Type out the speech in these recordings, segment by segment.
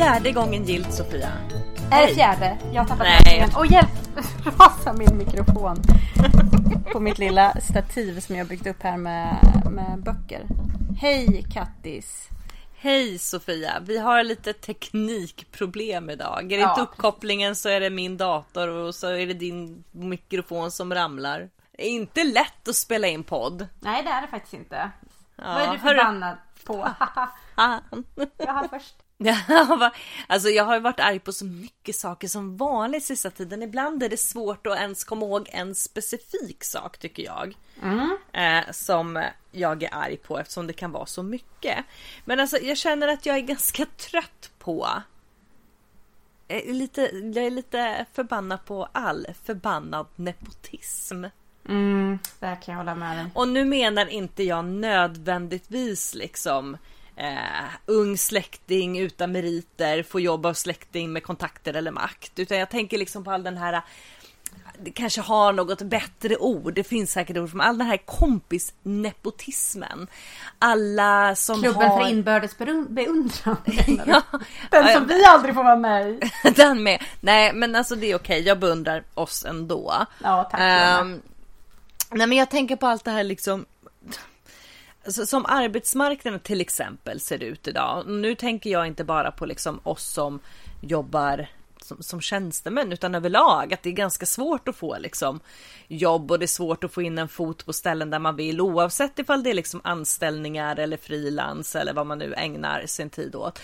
Fjärde gången gilt Sofia. Är det fjärde? Jag har tappat Nej. räkningen. Och hjälp! Rasar min mikrofon. På mitt lilla stativ som jag byggt upp här med, med böcker. Hej Kattis! Hej Sofia, vi har lite teknikproblem idag. Är det Ja. inte uppkopplingen så är det min dator och så är det din mikrofon som ramlar. Det är inte lätt att spela in podd. Nej det är det faktiskt inte. Ja, Vad är du förbannad på? Fan. jag har först. Alltså jag har varit arg på så mycket saker som vanligt sista tiden. Ibland är det svårt att ens komma ihåg en specifik sak tycker jag. Eh, som jag är arg på eftersom det kan vara så mycket. Men alltså jag känner att jag är ganska trött på jag är lite, jag är lite förbannad på all förbannad nepotism. Mm, där kan jag hålla med dig. Och nu menar inte jag nödvändigtvis liksom eh, ung släkting utan meriter, får jobb av släkting med kontakter eller makt. Utan jag tänker liksom på all den här det kanske har något bättre ord. Det finns säkert ord för all den här kompisnepotismen. Alla som Klubben har... för inbördes beun- beundran. Ja, Den som vi aldrig får vara med i. Den med. Nej men alltså det är okej, jag beundrar oss ändå. Ja, tack. Ehm, nej men jag tänker på allt det här liksom alltså, som arbetsmarknaden till exempel ser ut idag. Nu tänker jag inte bara på liksom oss som jobbar som, som tjänstemän utan överlag att det är ganska svårt att få liksom jobb och det är svårt att få in en fot på ställen där man vill oavsett ifall det är liksom anställningar eller frilans eller vad man nu ägnar sin tid åt.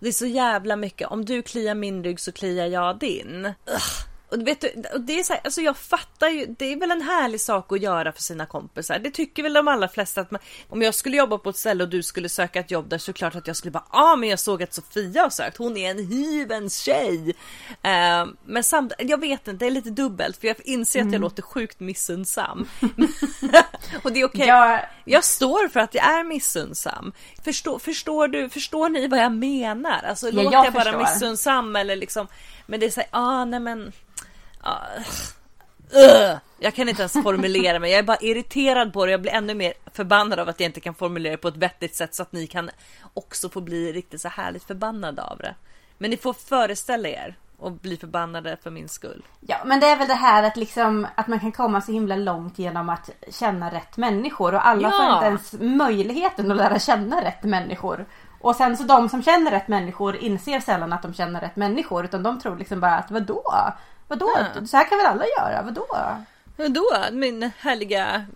Det är så jävla mycket. Om du kliar min rygg så kliar jag din. Ugh. Och vet du, och det är så här, alltså jag fattar ju, det är väl en härlig sak att göra för sina kompisar. Det tycker väl de allra flesta att man, om jag skulle jobba på ett ställe och du skulle söka ett jobb där så är det klart att jag skulle bara, ja ah, men jag såg att Sofia har sökt, hon är en hyvens tjej. Eh, men samt, jag vet inte, det är lite dubbelt för jag inser att jag låter sjukt missundsam. och det är okej. Jag- Jag står för att jag är missundsam. Förstår, förstår du, förstår ni vad jag menar? Alltså Ja, låter jag jag bara missundsam eller liksom, men det är såhär, ah nej men, ugh. jag kan inte ens formulera mig, jag är bara irriterad på det, jag blir ännu mer förbannad av att jag inte kan formulera det på ett vettigt sätt så att ni kan också få bli riktigt så härligt förbannade av det. Men ni får föreställa er och bli förbannade för min skull. Ja, men det är väl det här att liksom att man kan komma så himla långt genom att känna rätt människor och alla får Ja. inte ens möjligheten att lära känna rätt människor. Och sen så de som känner rätt människor inser sällan att de känner rätt människor utan de tror liksom bara att vadå? Vadå? Ja. Så här kan väl alla göra? Vadå? Då min härliga,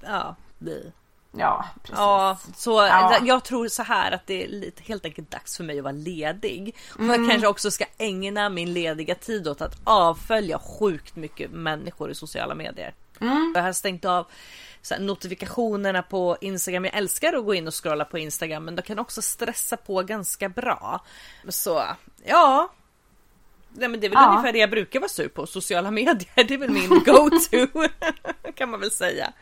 ja, vi. Ja, precis. Ja, så Ja. jag tror så här att det är lite, helt enkelt dags för mig att vara ledig. Och Mm. jag kanske också ska ägna min lediga tid åt att avfölja sjukt mycket människor i sociala medier. Mm. Jag har stängt av här, notifikationerna på Instagram. Jag älskar att gå in och scrolla på Instagram men de kan också stressa på ganska bra. Så ja. Nej, men det är väl Ja. ungefär det jag brukar vara sur på. Sociala medier, det är väl min go-to. kan man väl säga.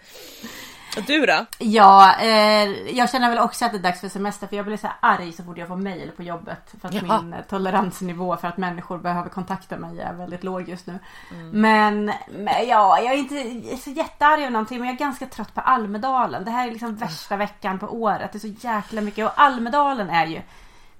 Du då? Ja, eh, jag känner väl också att det är dags för semester för jag blir så arg så fort jag får mail på jobbet. För att Ja. min eh, toleransnivå för att människor behöver kontakta mig är väldigt låg just nu. Men, men ja, jag är inte så jättearg över någonting men jag är ganska trött på Almedalen. Det här är liksom värsta veckan på året. Det är så jäkla mycket och Almedalen är ju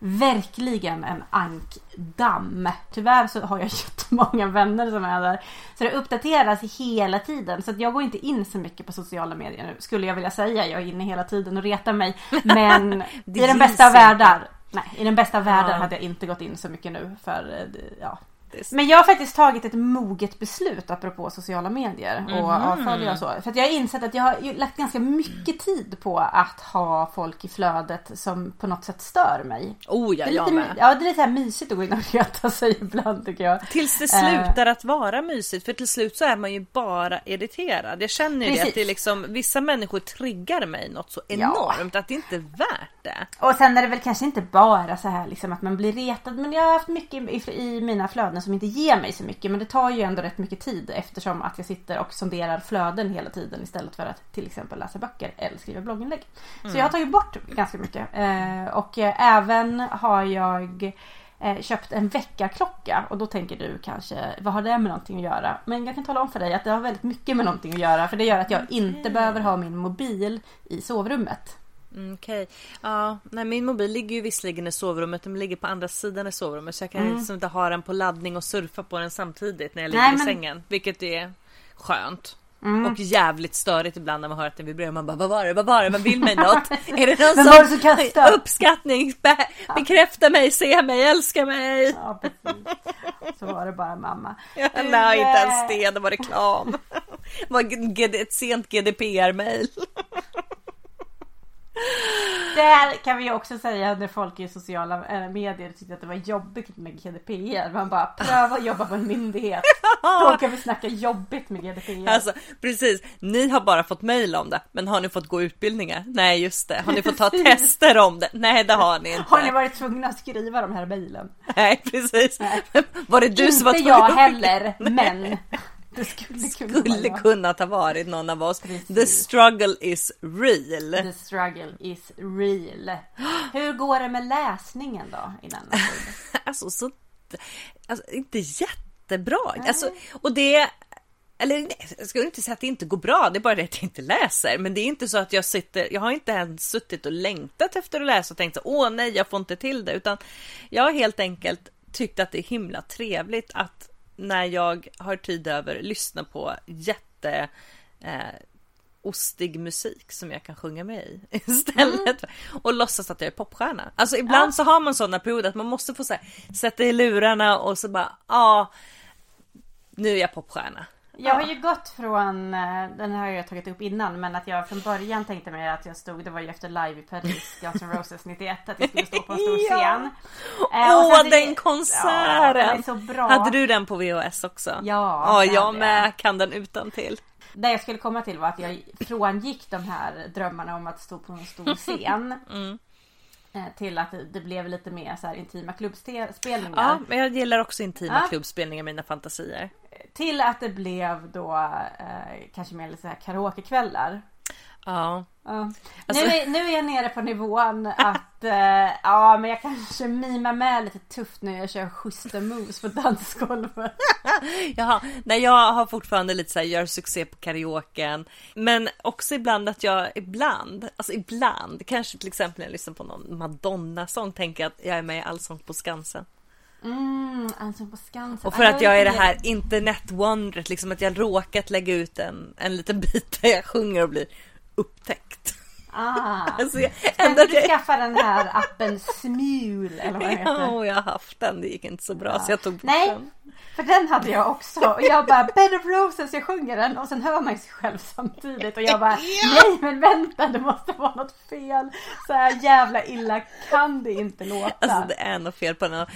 verkligen en ankdamm. Tyvärr så har jag jättemånga vänner som är där. Så det uppdateras hela tiden. Så jag går inte in så mycket på sociala medier nu. Skulle jag vilja säga. Jag är inne hela tiden och retar mig. Men i den bästa världar. Nej, i den bästa av världar Ja. hade jag inte gått in så mycket nu. För eh, ja. Det är- Men jag har faktiskt tagit ett moget beslut apropå sociala medier och Mhm. avfölja och så. För att jag har insett att jag har lagt ganska mycket tid på att ha folk i flödet som på något sätt stör mig. Oh ja, Det är jag lite, med. ja, det är lite här mysigt att gå in och reta sig ibland tycker jag. Tills det Eh. slutar att vara mysigt för till slut så är man ju bara irriterad. Jag känner ju det Precis. att det är liksom vissa människor triggar mig något så Ja. enormt att det inte är värt det. Och sen är det väl kanske inte bara så här liksom att man blir retad. Men jag har haft mycket i, i mina flöden som inte ger mig så mycket. Men det tar ju ändå rätt mycket tid eftersom att jag sitter och sonderar flöden hela tiden istället för att till exempel läsa böcker eller skriva blogginlägg. Så jag har tagit bort ganska mycket. Eh, och även har jag eh, köpt en väckarklocka och då tänker du kanske vad har det med någonting att göra? Men jag kan tala om för dig att det har väldigt mycket med någonting att göra för det gör att jag inte behöver ha min mobil i sovrummet. Mm, Okej, ja, nej min mobil ligger ju visserligen i sovrummet, den ligger på andra sidan i sovrummet så jag kan liksom inte ha den på laddning och surfa på den samtidigt när jag ligger Nej, i men- sängen, vilket är skönt. Och jävligt störigt ibland när man hör att det vibrerar. Man bara vad var det, vad var det, man vill mig något? är det någon det som kastade? uppskattning? Be- bekräfta mig, se mig, älska mig. Ja precis. Så var det bara mamma. Ja, Du, nej, inte ens eh, det, det var reklam. Det var ett sent GDPR-mail. Där kan vi också säga när folk i sociala eh, medier tyckte att det var jobbigt med GDPR. Man bara pröva att jobba på en myndighet. Då kan vi snacka jobbigt med GDPR. Alltså precis, ni har bara fått mail om det, men har ni fått gå utbildningar? Nej just det, har ni fått ta tester om det? Nej det har ni inte. Har ni varit tvungna att skriva de här mejlen? Nej precis. Var det du som var Inte tvungen jag att- heller, men det skulle kunna Skulle vara. kunnat ha varit någon av oss. Precis. The struggle is real. The struggle is real. Hur går det med läsningen då i denna? Alltså så, alltså inte jättebra. Alltså, och det, eller nej, jag ska inte säga att det inte går bra, det är bara det att jag inte läser. Men det är inte så att jag sitter, jag har inte ens suttit och längtat efter att läsa och tänkt så, åh nej, jag får inte till det. Utan jag har helt enkelt tyckt att det är himla trevligt att när jag har tid över lyssna på jätte eh, ostig musik som jag kan sjunga med i istället. för- Och låtsas att jag är popstjärna. Alltså ibland så har man sådana perioder att man måste få så här, sätta i lurarna och så bara, ja, nu är jag popstjärna. Jag har ju gått från, eh, den här har jag tagit upp innan, men att jag från början tänkte mig att jag stod, det var ju efter live i Paris, Guns N' Roses 91, att jag skulle stå på en stor Ja. scen. Eh, Åh, den Ja, konserten! den är så bra. Hade du den på VHS också? Ja, Ja, det jag med kan den utan till. Det jag skulle komma till var att jag frångick de här drömmarna om att stå på en stor scen. Mm. eh, Till att det- blev lite mer så intima klubbspelningar. Ja, men jag gillar också intima Ja. klubbspelningar, mina fantasier. Till att det blev då eh, kanske mer lite så här karaokekvällar. Ja. Ja. Alltså- Nu, är, nu är jag nere på nivån att eh, ja men jag kanske mimar med lite tufft när jag kör schyssta moves på dansgolvet. Jaha, nej jag har fortfarande lite så här, gör succé på karaoken. Men också ibland att jag, ibland, alltså ibland, kanske till exempel när jag lyssnar på någon Madonna-sång tänker jag att jag är med i Allsång på Skansen. Mm, alltså på Skansen. Och för att jag är det här internetwondret, liksom att jag råkat lägga ut en, en liten bit där jag sjunger och blir upptäckt. Ah. Alltså jag, ändå du skaffa den här appen Smule eller vad den heter? ja, och jag har haft den, det gick inte så bra så jag tog bort Nej, den. för den hade jag också. Och jag bara Bed of Roses, jag sjunger den och sen hör man sig själv samtidigt. Och jag bara nej men vänta det måste vara något fel. Så här jävla illa kan det inte låta. Alltså det är något fel på den.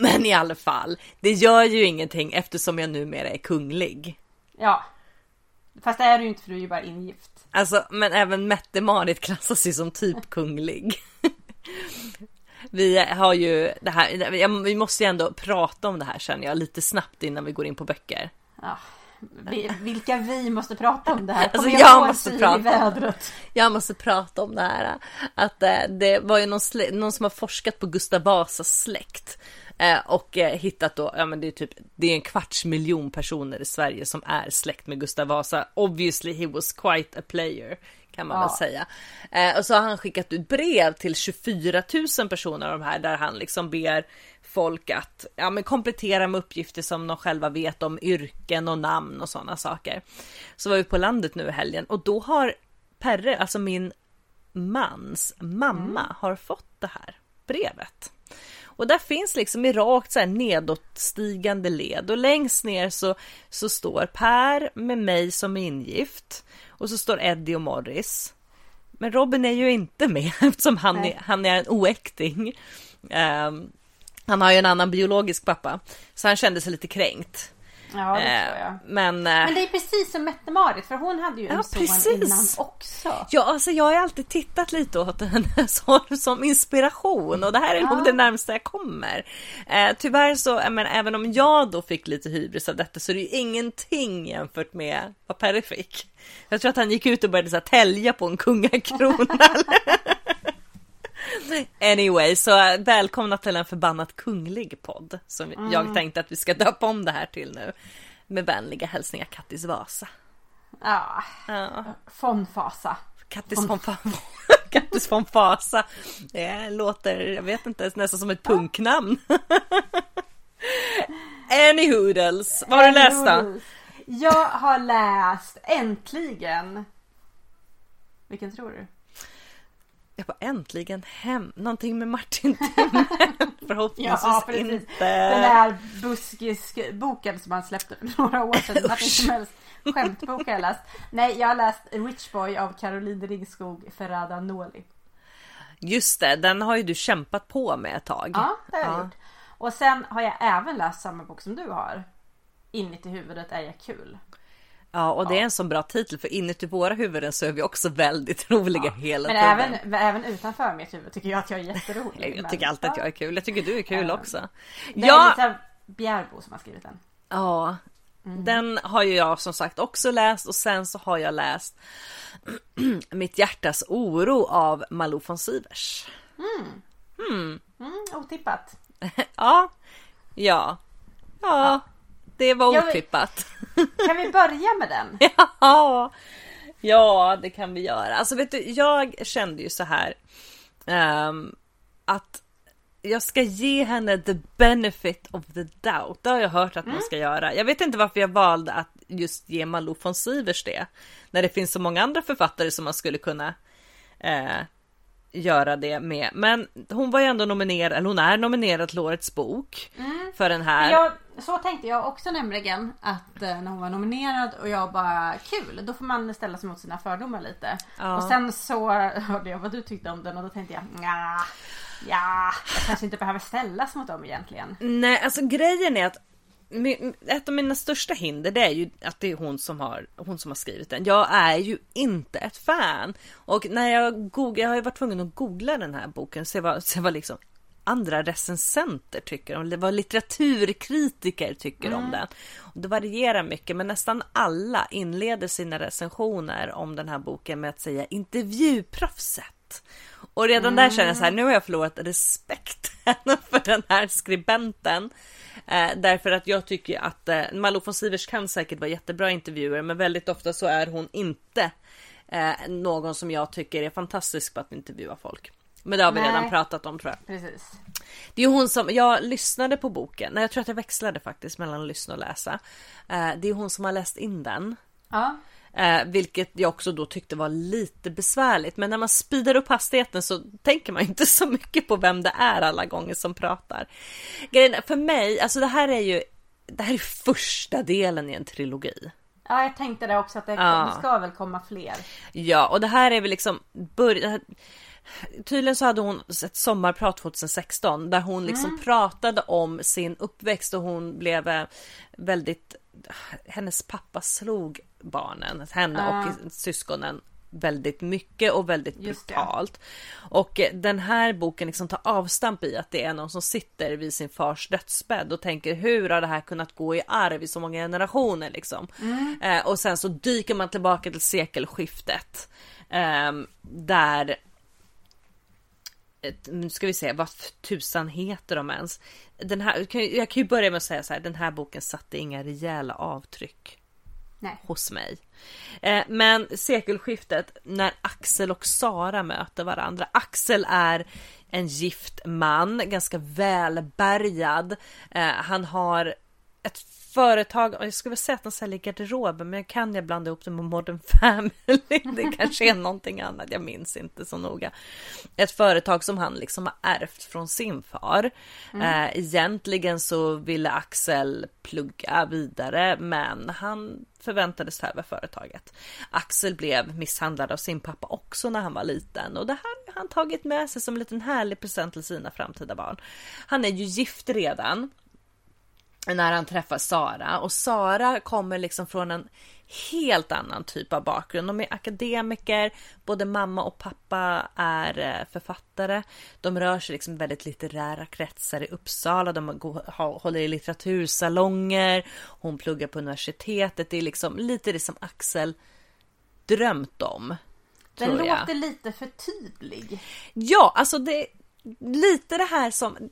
Men i alla fall, det gör ju ingenting eftersom jag numera är kunglig. Ja. Fast det är du ju inte för du är ju bara ingift. Alltså, men även Mette-Marit klassas ju som typ kunglig. Vi har ju det här, vi måste ju ändå prata om det här känner jag lite snabbt innan vi går in på böcker. Ja. vi, vilka vi måste prata om det här. Alltså, jag jag, måste prata i om- vädret? Jag måste prata om det här. Att eh, det var ju någon, någon som har forskat på Gustav Vasas släkt. Eh, och eh, hittat då, ja men det är typ, det är en kvarts miljon personer i Sverige som är släkt med Gustav Vasa. Obviously he was quite a player. Kan man Ja. väl säga. Eh, och så har han skickat ut brev till 24 000 personer av de här där han liksom ber folk att ja, men komplettera med uppgifter som de själva vet om yrken och namn och sådana saker. Så var vi på landet nu i helgen och då har Perre, alltså min mans mamma, har fått det här brevet. Och där finns liksom i rakt så här nedåtstigande led och längst ner så, så står Per med mig som är ingift och så står Eddie och Morris. Men Robin är ju inte med eftersom han, är, han är en oäkting. Ehm, han har ju en annan biologisk pappa, så han kände sig lite kränkt. Ja, det Eh, tror jag. men, eh, Men det är precis som Mette-Marit, för hon hade ju en Ja, son precis. innan också. Ja, alltså jag har alltid tittat lite åt henne som, som inspiration och det här är nog det närmsta jag kommer. Eh, tyvärr så, menar, även om jag då fick lite hybris av detta så är det ju ingenting jämfört med vad Perry fick. Jag tror att han gick ut och började så här, tälja på en kungakrona. Anyway, så välkomna till en förbannat kunglig podd som jag tänkte att vi ska döpa om det här till nu. Med vänliga hälsningar Kattis Vasa. Ja, Ja. von Fasa. Kattis von, Fa- Kattis von Fasa. Det låter, jag vet inte, nästan som ett punknamn. Any hoodles. Vad har du läst då? Jag har läst äntligen. Vilken tror du? Jag bara äntligen hem. Någonting med Martin. Förhoppningsvis Ja, precis. inte. Den där buskisboken som han släppte för några år sedan. Martin Timells skämtbok har jag läst. Nej, jag har läst Rich Boy av Caroline Ringskog Ferrada Noli. Just det, den har ju du kämpat på med ett tag. Ja, det har jag Ja. gjort. Och sen har jag även läst samma bok som du har. Inuti huvudet är jag kul. Ja, och det är en så bra titel för inuti våra huvuden så är vi också väldigt roliga hela Men tiden. även, även utanför mitt huvud tycker jag att jag är jätterolig. Jag tycker alltid att jag är kul. Jag tycker du är kul Ja. också. Det är Ja, Lisa Bjärbo som har skrivit den. Ja, den har ju jag som sagt också läst och sen så har jag läst Mitt hjärtas oro av Malou von Sivers. Mm, otippat. Ja, ja, ja, det var otippat. Kan vi börja med den? Ja, ja, det kan vi göra. Alltså vet du, jag kände ju så här ehm, att jag ska ge henne the benefit of the doubt. Det har jag hört att man ska göra. Jag vet inte varför jag valde att just ge Malou von Sivers det. När det finns så många andra författare som man skulle kunna eh, göra det med. Men hon var ju ändå nominerad, eller hon är nominerad till Årets bok. För den här. Jag, så tänkte jag också nämligen att eh, när hon var nominerad och jag bara kul, då får man ställa sig mot sina fördomar lite. Ja. Och sen så hörde jag vad du tyckte om den och då tänkte jag nja, ja, jag kanske inte behöver ställas mot dem egentligen. Nej, alltså grejen är att ett av mina största hinder det är ju att det är hon som har, hon som har skrivit den. Jag är ju inte ett fan. Och när jag googlar, jag har ju varit tvungen att googla den här boken, se vad, se vad liksom andra recensenter tycker om vad litteraturkritiker tycker om den. Och det varierar mycket, men nästan alla inleder sina recensioner om den här boken med att säga intervjuproffset. Och redan där känner jag så här, nu har jag förlorat respekten för den här skribenten. Eh, därför att jag tycker att eh, Malou von Sivers kan säkert vara jättebra intervjuer, men väldigt ofta så är hon inte eh, någon som jag tycker är fantastisk på att intervjua folk. Men det har vi Nej. redan pratat om tror jag. Precis. Det är hon som, jag lyssnade på boken, nej jag tror att jag växlade faktiskt mellan att lyssna och läsa. Eh, det är hon som har läst in den. Ja, Eh, vilket jag också då tyckte var lite besvärligt. Men när man speedar upp hastigheten så tänker man inte så mycket på vem det är alla gånger som pratar. Grejen för mig, alltså det här är ju det här är första delen i en trilogi. ja jag tänkte det också att det, Ja. det ska väl komma fler. Ja, och det här är väl liksom början. Tydligen så hade hon ett sommarprat 2016 där hon liksom pratade om sin uppväxt och hon blev eh, väldigt hennes pappa slog barnen, henne och syskonen väldigt mycket och väldigt brutalt. Och eh, den här boken liksom tar avstamp i att det är någon som sitter vid sin fars dödsbädd och tänker hur har det här kunnat gå i arv i så många generationer liksom. Eh, och sen så dyker man tillbaka till sekelskiftet. ehm, där nu ska vi se, vad tusan heter de ens? Den här, jag kan ju börja med att säga så här, den här boken satte inga rejäla avtryck Nej. hos mig. Eh, men sekelskiftet när Axel och Sara möter varandra. Axel är en gift man, ganska välbärgad. Eh, han har ett företag, jag skulle säga att han säljer garderober, men jag kan jag blanda ihop det med Modern Family. Det kanske är någonting annat, jag minns inte så noga. Ett företag som han liksom har ärvt från sin far. Eh, egentligen så ville Axel plugga vidare, men han förväntades ta över företaget. Axel blev misshandlad av sin pappa också när han var liten och det här har han tagit med sig som en liten härlig present till sina framtida barn. Han är ju gift redan när han träffar Sara och Sara kommer liksom från en helt annan typ av bakgrund. De är akademiker, både mamma och pappa är eh, författare. De rör sig liksom väldigt litterära kretsar i Uppsala. De håller i litteratursalonger. Hon pluggar på universitetet. Det är liksom lite det som Axel drömt om. Den låter lite för tydlig. Ja, alltså det är lite det här som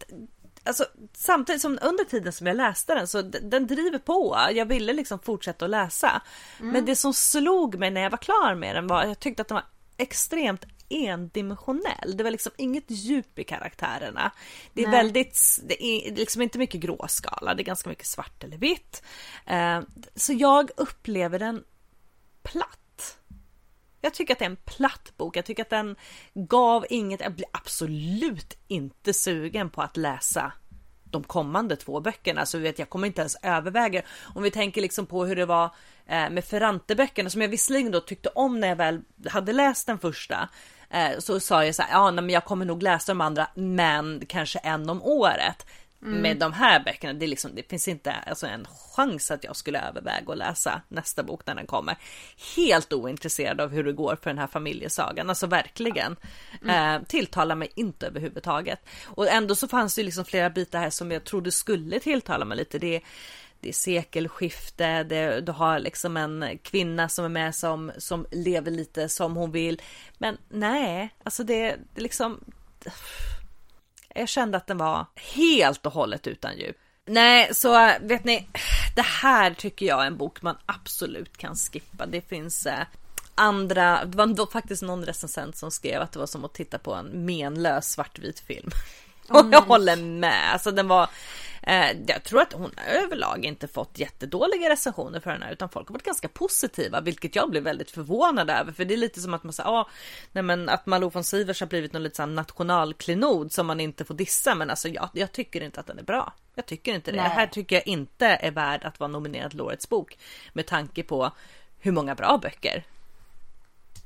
Alltså samtidigt som under tiden som jag läste den så den driver på. Jag ville liksom fortsätta att läsa. Men det som slog mig när jag var klar med den var att jag tyckte att den var extremt endimensionell. Det var liksom inget djup i karaktärerna. Det är Nej. väldigt, det är liksom inte mycket gråskala. Det är ganska mycket svart eller vitt. Eh, Så jag upplever den platt. Jag tycker att det är en platt bok. Jag tycker att den gav inget. Jag blir absolut inte sugen på att läsa de kommande två böckerna. Alltså, så vet jag kommer inte ens överväga. Om vi tänker liksom på hur det var eh, med Ferrante-böckerna som jag visserligen då tyckte om när jag väl hade läst den första. Eh, så sa jag så här, ja men jag kommer nog läsa de andra, men kanske en om året. Med de här böckerna, det, är liksom, det finns inte alltså, en chans att jag skulle överväga att läsa nästa bok när den kommer. Helt ointresserad av hur det går för den här familjesagan, alltså verkligen. Eh, tilltalar mig inte överhuvudtaget. Och ändå så fanns det liksom flera bitar här som jag trodde skulle tilltala mig lite. Det, det är sekelskifte, det, du har liksom en kvinna som är med som, som lever lite som hon vill. Men nej, alltså det, det liksom jag kände att den var helt och hållet utan djup. Nej, så vet ni, det här tycker jag är en bok man absolut kan skippa. Det finns eh, andra, det var faktiskt någon recensent som skrev att det var som att titta på en menlös svartvit film. Och jag håller med, alltså den var jag tror att hon överlag inte fått jättedåliga recensioner för den här utan folk har varit ganska positiva vilket jag blev väldigt förvånad över för det är lite som att man säger ah, nej men att Malou von Sivers har blivit någon lite sån nationalklenod som man inte får dissa men alltså jag, jag tycker inte att den är bra. Jag tycker inte det. Nej. Det här tycker jag inte är värd att vara nominerad till årets bok med tanke på hur många bra böcker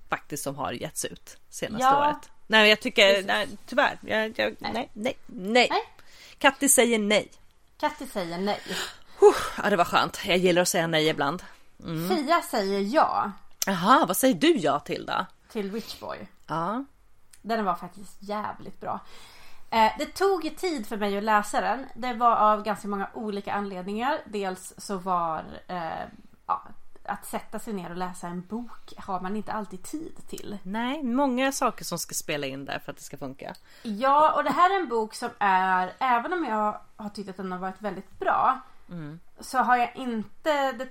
faktiskt som har getts ut senaste Ja. året. Nej, jag tycker nej, tyvärr. Jag, jag, nej. Nej. nej, nej, Nej. Katti säger nej. Katti säger nej. Huh, ja, det var skönt. Jag gillar att säga nej ibland. Mm. Fia säger ja Jaha, vad säger du ja till då? till Witchboy. Ja, Den var faktiskt jävligt bra. Eh, det tog tid för mig att läsa den. Det var av ganska många olika anledningar. Dels så var eh, ja, att sätta sig ner och läsa en bok har man inte alltid tid till. nej, många saker som ska spela in där för att det ska funka. Ja, och det här är en bok som är, även om jag har tyckt att den har varit väldigt bra, så har jag inte, det,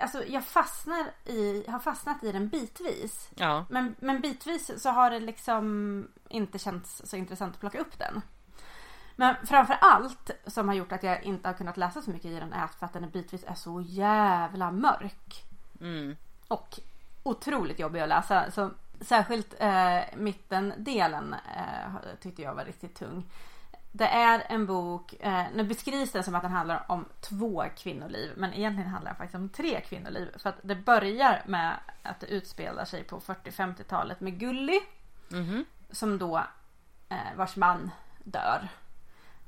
alltså jag fastnar i, har fastnat i den bitvis. Ja, Men, men bitvis så har det liksom inte känts så intressant att plocka upp den. Men framför allt som har gjort att jag inte har kunnat läsa så mycket i den är för att den bitvis är så jävla mörk. Och otroligt jobbig att läsa. Så särskilt eh, mittendelen eh, tyckte jag var riktigt tung. Det är en bok, eh, nu beskrivs den som att den handlar om två kvinnoliv men egentligen handlar den faktiskt om tre kvinnoliv. För att det börjar med att det utspelar sig på 40-50-talet med Gully. Som då, eh, vars man dör.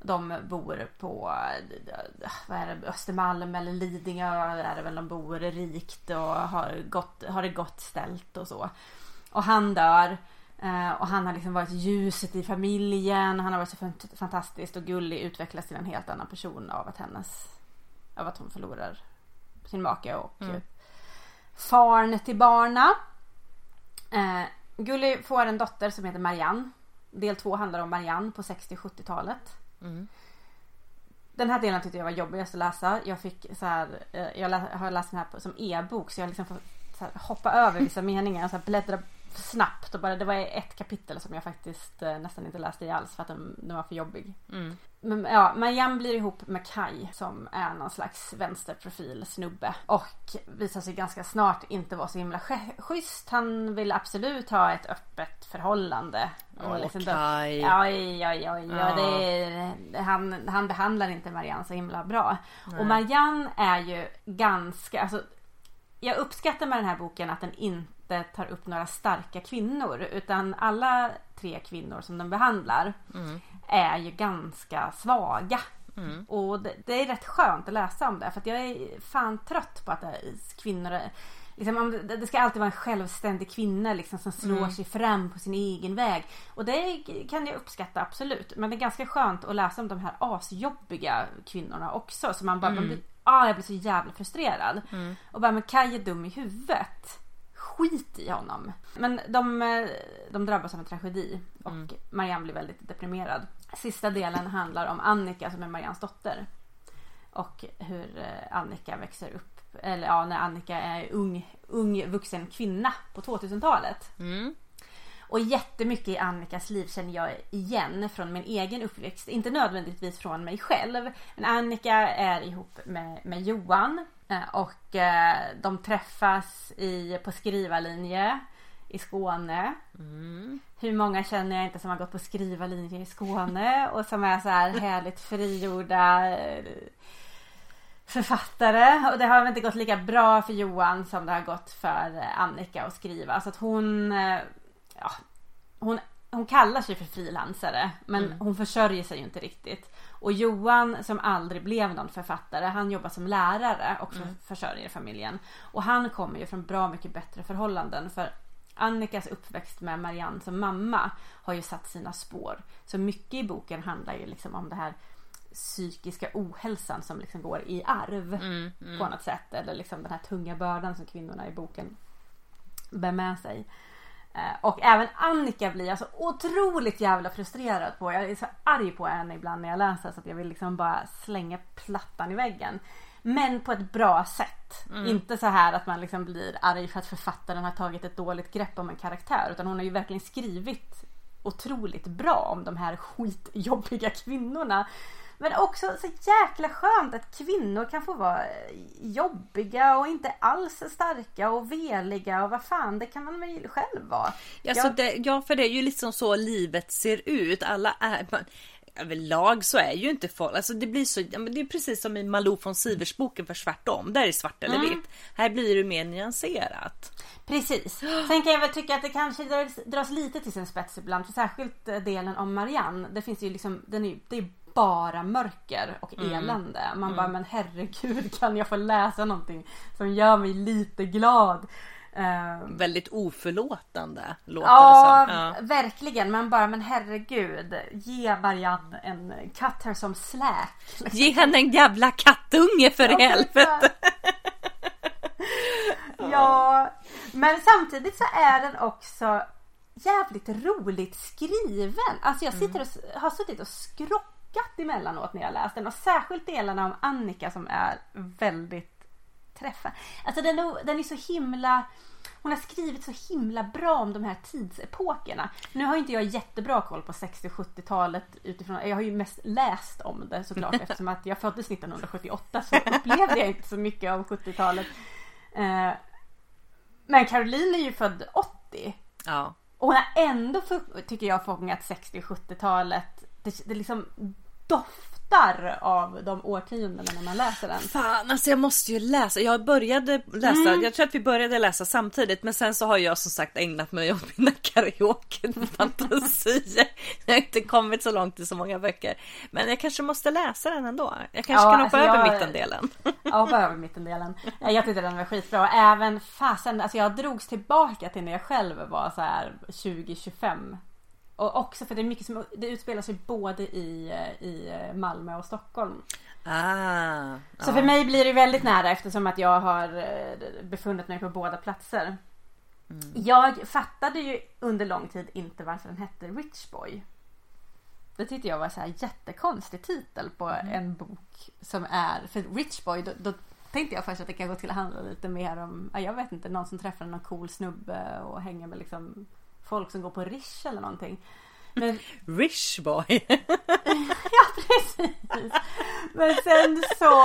De bor på vad är det, Östermalm eller Lidingö är det väl de bor rikt och har, gott, har det gott ställt och så. Och han dör. Eh, och han har liksom varit ljuset i familjen. Han har varit så fant- fantastiskt och gullig. Utvecklas till en helt annan person av att hennes... Av att hon förlorar sin make och mm. farn till barna. Eh, Gully får en dotter som heter Marianne. Del två handlar om Marianne på 60-70-talet. Mm. Den här delen tyckte jag var jobbigast att läsa. Jag fick så här, eh, jag har läst den här som e-bok så jag liksom får här, hoppa över vissa meningar och så här, bläddra snabbt och bara det var ett kapitel som jag faktiskt eh, nästan inte läste i alls för att den, den var för jobbig. Mm. Men ja, Marianne blir ihop med Kai som är någon slags vänsterprofil snubbe och visar sig ganska snart inte vara så himla schysst. Han vill absolut ha ett öppet förhållande. Åh, liksom Kai. Oj, oj, oj. Ja. Det, han, han behandlar inte Marianne så himla bra. Nej. Och Marianne är ju ganska, alltså jag uppskattar med den här boken att den inte tar upp några starka kvinnor utan alla tre kvinnor som den behandlar mm. är ju ganska svaga. Mm. Och det, det, är rätt skönt att läsa om det för att jag är fan trött på att kvinnor är, liksom, det ska alltid vara en självständig kvinna liksom, som slår mm. sig fram på sin egen väg. Och det kan jag uppskatta absolut. Men det är ganska skönt att läsa om de här asjobbiga kvinnorna också. Så man bara, man mm. blir ah, jag blir så jävla frustrerad. Mm. Och bara, men Kaj är dum i huvudet. Skit i honom. Men de, eh, de drabbas av en tragedi och mm. Marianne blir väldigt deprimerad. Sista delen handlar om Annika som är Mariannes dotter. Och hur eh, Annika växer upp. Eller ja, när Annika är ung, ung vuxen kvinna på 2000-talet. Mm. Och jättemycket i Annikas liv känner jag igen från min egen uppväxt. Inte nödvändigtvis från mig själv. Men Annika är ihop med, med Johan. Eh, och eh, de träffas i, på skrivarlinje i Skåne. Mm. Hur många känner jag inte som har gått på skrivarlinje i Skåne och som är så här härligt frigjorda eh, författare och det har inte gått lika bra för Johan som det har gått för Annika att skriva. Så att hon ja, hon, hon kallar sig för frilansare men mm. hon försörjer sig ju inte riktigt. Och Johan som aldrig blev någon författare han jobbar som lärare och mm. försörjer familjen. Och han kommer ju från bra mycket bättre förhållanden för Annikas uppväxt med Marianne som mamma har ju satt sina spår. Så mycket i boken handlar ju liksom om det här psykiska ohälsan som liksom går i arv mm, mm. på något sätt. Eller liksom den här tunga bördan som kvinnorna i boken bär med sig. Eh, och även Annika blir jag så otroligt jävla frustrerad på. Jag är så arg på henne ibland när jag läser så att jag vill liksom bara slänga plattan i väggen. Men på ett bra sätt. Mm. Inte så här att man liksom blir arg för att författaren har tagit ett dåligt grepp om en karaktär. Utan hon har ju verkligen skrivit otroligt bra om de här skitjobbiga kvinnorna. Men också så jäkla skönt att kvinnor kan få vara jobbiga och inte alls starka och veliga och vad fan det kan man väl själv vara. Ja, jag... det, ja för det är ju liksom så livet ser ut. Alla är man, överlag så är ju inte folk, alltså det blir så, det är precis som i Malou von Sivers boken för tvärtom. Där är svart eller mm. vitt. Här blir det mer nyanserat. Precis. Sen kan jag väl tycka att det kanske dras, dras lite till sin spets ibland. För särskilt eh, delen om Marianne. Det finns ju liksom, den är, det är bara mörker och mm. elände. Man mm. bara men herregud kan jag få läsa någonting som gör mig lite glad. Uh, Väldigt oförlåtande låter ja, det som. Ja, verkligen. Man bara, men herregud. Ge Marianne en här som slack. Ge henne en jävla kattunge för ja, helvete. ja, men samtidigt så är den också jävligt roligt skriven. Alltså jag sitter och, har suttit och skrockat emellanåt när jag läst den och särskilt delarna om Annika som är väldigt träffa. Alltså den är, den är så himla hon har skrivit så himla bra om de här tidsepokerna. Nu har inte jag jättebra koll på 60 70-talet utifrån, jag har ju mest läst om det såklart eftersom att jag föddes 1978 så upplevde jag inte så mycket av 70-talet. Eh, men Caroline är ju född 80. Ja. Och hon har ändå, tycker jag, fångat 60 70-talet. Det, det liksom doftar av de årtiondena när man läser den. Fan alltså jag måste ju läsa. Jag började läsa, Mm. jag tror att vi började läsa samtidigt men sen så har jag som sagt ägnat mig åt mina karaoke-fantasier. Jag har inte kommit så långt i så många böcker. Men jag kanske måste läsa den ändå. Jag kanske Ja, kan hoppa alltså över jag- mittendelen. Ja, hoppa över mittendelen. Jag tyckte den var skitbra. Och Även fasen, alltså jag drogs tillbaka till när jag själv var så här 20-25. Och också för det är mycket som, det utspelar sig både i, eh, i Malmö och Stockholm. Ah, Så för mig blir det väldigt nära eftersom att jag har eh, befunnit mig på båda platser. Jag fattade ju under lång tid inte varför den hette Rich Boy. Det tyckte jag var så här jättekonstig titel på en bok som är, för Rich Boy då, då tänkte jag först att det kanske skulle handla lite mer om, ja, jag vet inte, någon som träffar någon cool snubbe och hänger med liksom folk som går på Rish eller någonting. Men Rich boy. Ja precis. Men sen så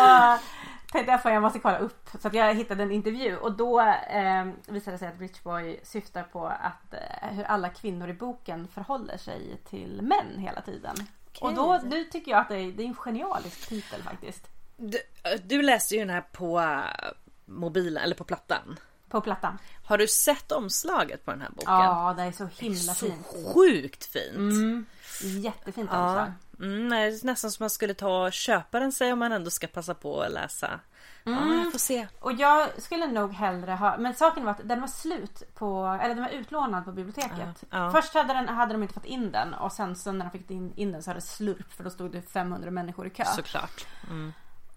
tänkte jag att jag måste kolla upp. Så att jag hittade en intervju och då eh, visade det sig att Rich Boy syftar på att eh, hur alla kvinnor i boken förhåller sig till män hela tiden. Och då nu tycker jag att det är, det är en genialisk titel faktiskt. Du, du läste ju den här på eh, mobilen eller på plattan. På plattan. Har du sett omslaget på den här boken? Ja det är så himla Så fint. sjukt fint. Mm, jättefint Ja, omslag. mm, det är nästan som man skulle ta och köpa den sig om man ändå ska passa på att läsa. Ja, Mm. jag får se. Och jag skulle nog hellre ha, men saken var att den var slut på, eller den var utlånad på biblioteket. Ja, ja. Först hade, den, hade de inte fått in den och sen så när de fick in, in den så hade det slurp för då stod det 500 människor i kö. Såklart.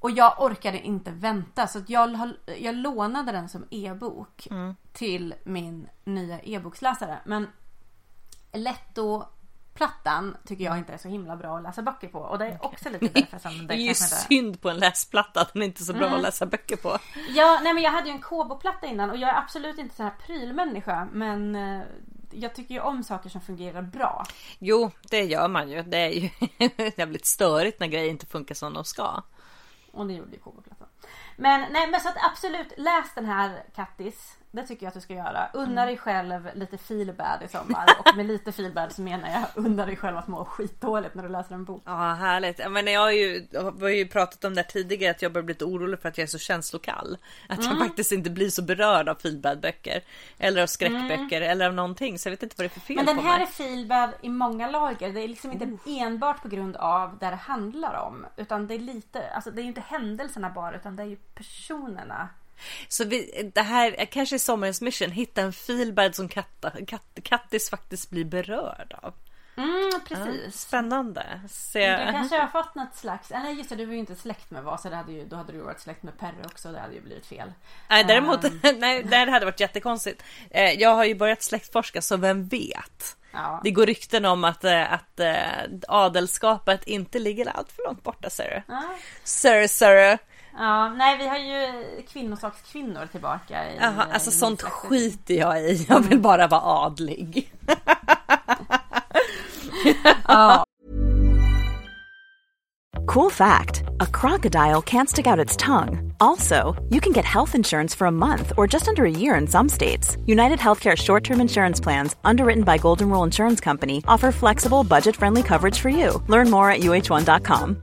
Och jag orkade inte vänta så jag, jag lånade den som e-bok till min nya e-boksläsare. Men Letto-plattan tycker jag inte är så himla bra att läsa böcker på och det är också lite därför som Det är ju synd på en läsplatta att den inte är så bra att läsa böcker på. Ja, nej men jag hade ju en Kobo-platta innan och jag är absolut inte sån här prylmänniska men eh, jag tycker ju om saker som fungerar bra. Jo, det gör man ju. Det är ju jävligt störigt när grejer inte funkar som de ska. Och det gjorde ju Kobo-plattan. Men nej men så att absolut läs den här Kattis. Det tycker jag att du ska göra. Unna dig själv lite feelbad i sommar. Och med lite feelbad så menar jag unna dig själv att må skitdåligt när du läser en bok. Ja, härligt. Ja, Men jag har ju, jag har ju pratat om det tidigare att jag börjar bli lite orolig för att jag är så känslokall. Att jag faktiskt inte blir så berörd av feelbad-böcker. Eller av skräckböcker eller av någonting. Så jag vet inte vad det är för fel Men den på här är mig. feelbad i många lager. Det är liksom inte enbart på grund av det det handlar om. Utan det är lite, alltså det är ju inte händelserna bara utan det är ju personerna. Så vi, det här kanske är sommarens mission. Hitta en feelbad som katta, katt, Kattis faktiskt blir berörd av. Mm, precis. Spännande. Så Du kanske har fått något slags, eller just det, du var ju inte släkt med Vasa, det hade ju, då hade du varit släkt med Perre också, det hade ju blivit fel. Nej däremot, Ehm. nej det hade varit jättekonstigt. Eh, Jag har ju börjat släktforska så vem vet? Ja. Det går rykten om att, eh, att eh, adelskapet inte ligger allt för långt borta ser du. Ja. Sir, sir. Ja, nej vi har ju kvinnosakskvinnor tillbaka i Jaha, i alltså min sånt släkt. skiter jag i. Jag vill bara vara adlig. Ja, Cool fact a crocodile can't stick out its tongue. Also, you can get health insurance for a month or just under a year in some states. United Healthcare short term insurance plans, underwritten by Golden Rule Insurance Company, offer flexible, budget friendly coverage for you. Learn more at uh1.com.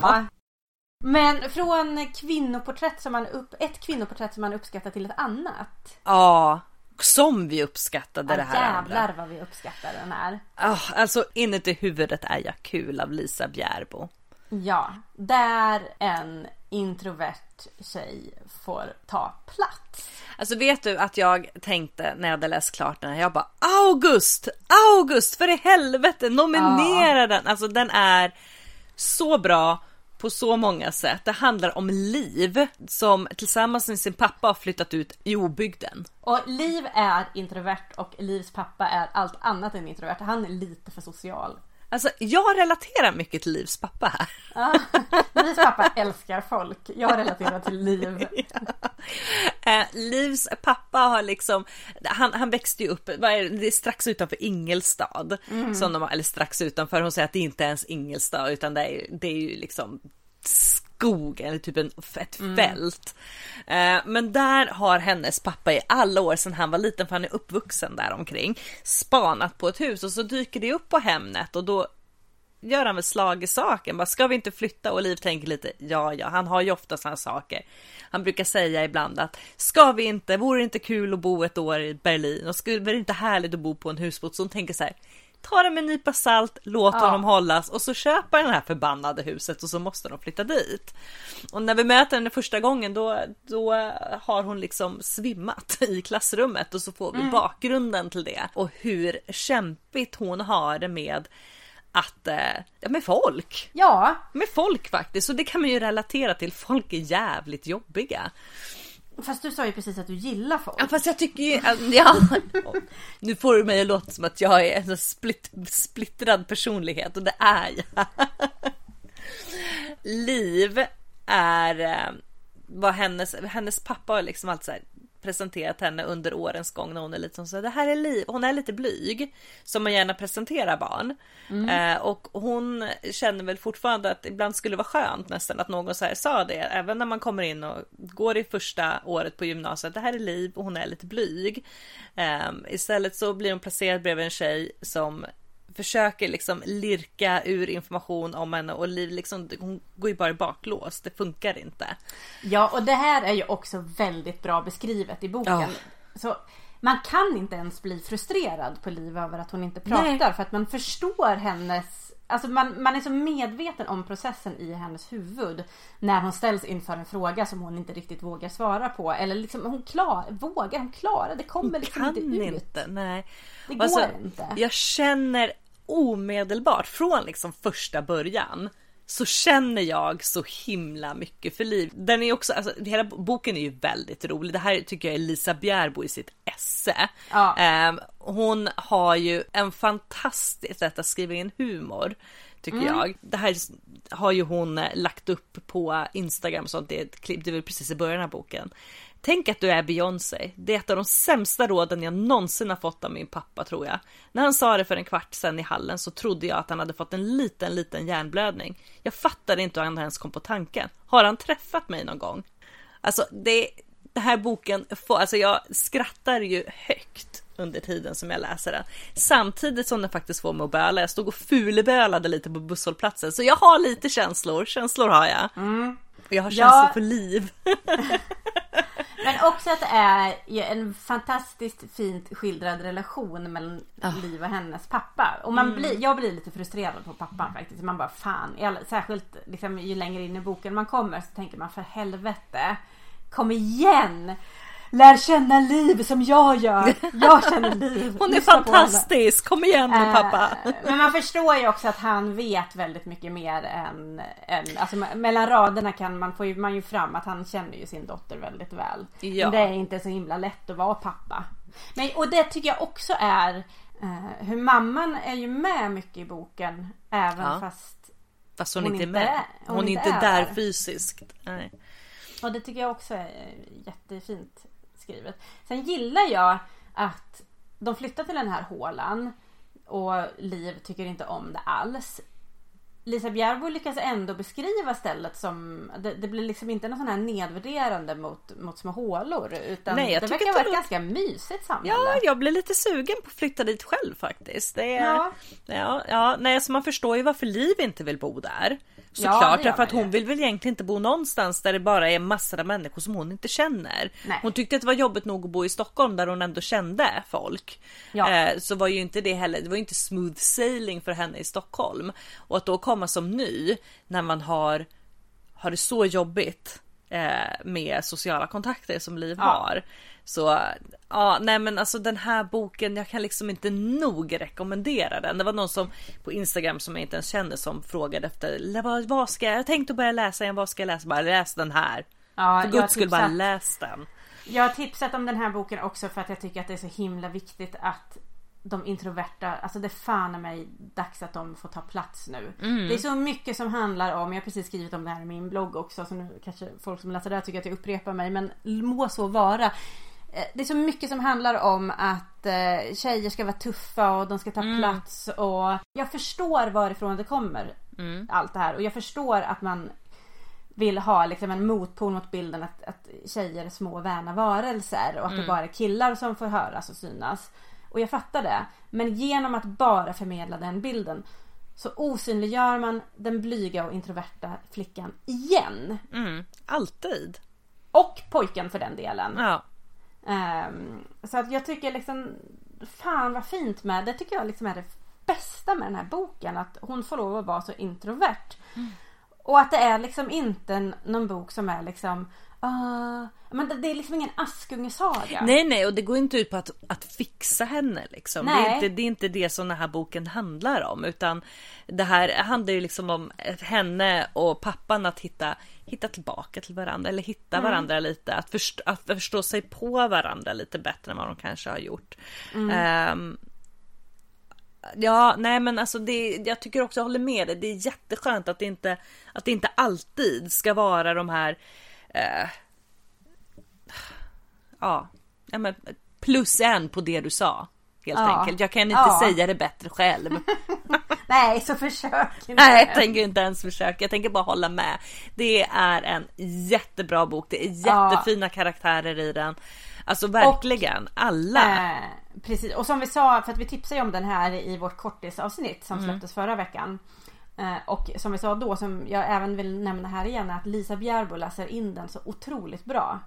Ja. Men från kvinnoporträtt som man upp, ett kvinnoporträtt som man uppskattar till ett annat. Ja, som vi uppskattade Ja, det här jävlar andra. vad vi uppskattar den här. Ah, alltså inuti huvudet är jag kul av Lisa Bjärbo. Ja, där en introvert tjej får ta plats. Alltså vet du att jag tänkte när jag hade läst klart den här, jag bara August, August för i helvete nominera den. Alltså den är så bra på så många sätt. Det handlar om Liv som tillsammans med sin pappa har flyttat ut i obygden. Och Liv är introvert och Livs pappa är allt annat än introvert. Han är lite för social. Alltså jag relaterar mycket till Livs pappa här. Ja, Livs pappa älskar folk. Jag relaterar till Liv. Eh, Livs pappa har liksom, han, han växte ju upp, är det, det är strax utanför Ingelstad. Som de, eller strax utanför, hon säger att det inte ens Ingelstad utan det är, det är ju liksom skog eller typ en, ett fält. Eh, men där har hennes pappa i alla år sedan han var liten, för han är uppvuxen där omkring, spanat på ett hus och så dyker det upp på Hemnet och då gör han väl slag i saken. Bara, ska vi inte flytta? Och Liv tänker lite, ja, ja, han har ju ofta sådana saker. Han brukar säga ibland att ska vi inte, vore det inte kul att bo ett år i Berlin och skulle det inte härligt att bo på en husbåt? Så hon tänker så här, ta det med en nypa salt, låt Ja. honom hållas och så köper den här förbannade huset och så måste de flytta dit. Och när vi möter henne första gången då, då har hon liksom svimmat i klassrummet och så får vi bakgrunden till det och hur kämpigt hon har det med att, eh, ja med folk. Ja, Med folk faktiskt, och det kan man ju relatera till. Folk är jävligt jobbiga fast du sa ju precis att du gillar folk. Ja, fast jag tycker ju, ja. Nu får du mig att låta som att jag är en splitt, splittrad personlighet och det är jag. Liv är eh, vad hennes, hennes pappa har liksom alltid så här presenterat henne under årens gång när hon är lite som så det här är Liv. Hon är lite blyg som man gärna presenterar barn eh, och hon känner väl fortfarande att ibland skulle det vara skönt nästan att någon så här sa det även när man kommer in och går i första året på gymnasiet. Det här är Liv och hon är lite blyg. Eh, istället så blir hon placerad bredvid en tjej som försöker liksom lirka ur information om henne och Liv liksom, hon går ju bara i baklås. Det funkar inte. Ja, och det här är ju också väldigt bra beskrivet i boken. Ja. Så man kan inte ens bli frustrerad på Liv över att hon inte pratar Nej. för att man förstår hennes Alltså man, man är så medveten om processen i hennes huvud när hon ställs inför en fråga som hon inte riktigt vågar svara på. Eller liksom hon klar, vågar, hon klarar det kommer liksom kan inte ut. inte. Nej. Det Och går alltså, inte. Jag känner omedelbart från liksom första början så känner jag så himla mycket för liv. Den är också, alltså hela boken är ju väldigt rolig. Det här tycker jag är Lisa Bjärbo i sitt esse. Ja. Ehm, hon har ju en fantastisk sätt att skriva in humor. Tycker Mm. jag. Det här har ju hon eh, lagt upp på Instagram och sånt. Det är ett klipp, det är väl precis i början av boken. Tänk att du är Beyoncé. Det är ett av de sämsta råden jag någonsin har fått av min pappa tror jag. När han sa det för en kvart sedan i hallen så trodde jag att han hade fått en liten, liten hjärnblödning. Jag fattade inte hur han ens kom på tanken. Har han träffat mig någon gång? Alltså det, den här boken, får, alltså jag skrattar ju högt under tiden som jag läser den. Samtidigt som den faktiskt får mig att böla. Jag stod och fulbölade lite på busshållplatsen. Så jag har lite känslor, känslor har jag. Och jag har Ja. känslor för liv. Men också att det är en fantastiskt fint skildrad relation mellan Ah. Liv och hennes pappa. Och man Mm. blir, jag blir lite frustrerad på pappan faktiskt. Man bara fan, särskilt liksom, ju längre in i boken man kommer så tänker man för helvete. Kom igen! Lär känna Liv som jag gör. Jag känner Liv. Hon är Lyssna fantastisk, kom igen nu Eh, pappa. Men man förstår ju också att han vet väldigt mycket mer än, än alltså me- mellan raderna kan man, får ju, man ju fram att han känner ju sin dotter väldigt väl. Ja. Men det är inte så himla lätt att vara pappa. Men, och det tycker jag också är eh, hur mamman är ju med mycket i boken även Ja. fast Fast hon, hon inte är med. är- Hon, hon är inte inte är där där. fysiskt. Nej. Och det tycker jag också är jättefint skrivet. Sen gillar jag att de flyttar till den här hålan och Liv tycker inte om det alls. Lisa Bjärbo lyckas ändå beskriva stället som det, det blir liksom inte någon sån här nedvärderande mot, mot små hålor utan Nej, jag det verkar vara ett ganska mysigt samhälle. Ja, jag blir lite sugen på att flytta dit själv faktiskt. Det är, Ja. ja. Ja, nej, så man förstår ju varför Liv inte vill bo där. Såklart, Ja, därför att hon vill väl egentligen inte bo någonstans där det bara är massor av människor som hon inte känner. Nej. Hon tyckte att det var jobbigt nog att bo i Stockholm där hon ändå kände folk. Ja. Eh, så var ju inte det heller, det var ju inte smooth sailing för henne i Stockholm. Och att då komma som ny när man har, har det så jobbigt eh, med sociala kontakter som Liv Ja. har. Så ja, nej men alltså den här boken, jag kan liksom inte nog rekommendera den. Det var någon som på Instagram som jag inte ens känner som frågade efter "Le- vad, vad ska jag, jag tänkte börja läsa igen, vad ska jag läsa? Bara läs den här. Ja, För guds skull bara läs den. Jag har tipsat om den här boken också för att jag tycker att det är så himla viktigt att de introverta, alltså det är fan mig dags att de får ta plats nu. Mm. Det är så mycket som handlar om, jag har precis skrivit om det här i min blogg också så nu kanske folk som läser det här tycker att jag upprepar mig men må så vara. Eh, Det är så mycket som handlar om att eh, tjejer ska vara tuffa och de ska ta Mm. plats och jag förstår varifrån det kommer Mm. allt det här och jag förstår att man vill ha liksom en motpol mot bilden att, att tjejer är små väna varelser och att Mm. det bara är killar som får höras och synas. Och jag fattar det. Men genom att bara förmedla den bilden så osynliggör man den blyga och introverta flickan igen. Mm. Alltid. Och pojken för den delen. Ja. Ehm, så att jag tycker liksom Fan vad fint med det tycker jag liksom är det bästa med den här boken. Att hon får lov att vara så introvert. Och att det är liksom inte någon bok som är liksom ah, men det, är liksom ingen Askungesaga. Nej nej och det går inte ut på att, att fixa henne liksom. Det är, inte, det är inte det som den här boken handlar om utan det här handlar ju liksom om henne och pappan att hitta, hitta tillbaka till varandra eller hitta Mm. varandra lite. Att, förstå, att förstå sig på varandra lite bättre än vad de kanske har gjort. Mm. Ehm, Ja, nej men alltså det, jag tycker också jag håller med dig. Det är jätteskönt att det inte, att det inte alltid ska vara de här eh, ja, ja men plus en på det du sa. Helt Ja. enkelt. Jag kan inte Ja. säga det bättre själv. Nej så försök inte. Nej, jag tänker inte ens försöka. Jag tänker bara hålla med. Det är en jättebra bok. Det är Ja. jättefina karaktärer i den. Alltså verkligen alla. Eh, precis, och som vi sa, för att vi tipsade ju om den här i vårt kortisavsnitt som Mm. släpptes förra veckan. Eh, och som vi sa då, som jag även vill nämna här igen, är att Lisa Bjärbo läser in den så otroligt bra.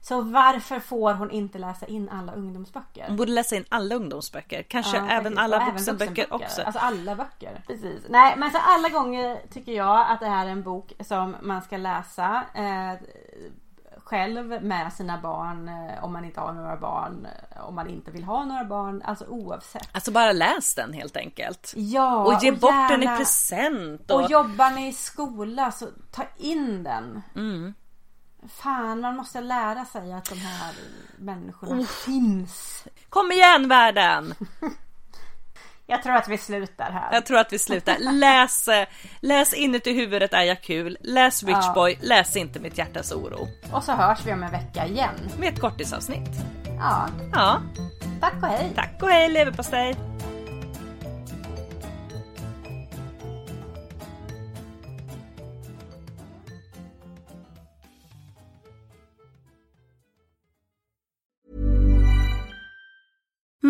Så varför får hon inte läsa in alla ungdomsböcker? Hon borde läsa in alla ungdomsböcker. Kanske Ja, även alla även vuxenböcker också. Alltså alla böcker. Precis. Nej men så alla gånger tycker jag att det här är en bok som man ska läsa eh, själv med sina barn eh, om man inte har några barn. eh, Om man inte vill ha några barn. Alltså oavsett. Alltså bara läs den helt enkelt. Ja, och ge bort den i gärna- present. Och, Och jobbar ni i skola så ta in den. Mm. Fan man måste lära sig att de här människorna Oh. finns. Kom igen världen! Jag tror att vi slutar här. Jag tror att vi slutar. Läs, eh, läs inuti huvudet är jag kul. Läs Rich Ja. Läs inte mitt hjärtas oro. Och så hörs vi om en vecka igen. Med ett kortisavsnitt. Ja, Ja, tack och hej. tack och hej leverpastej.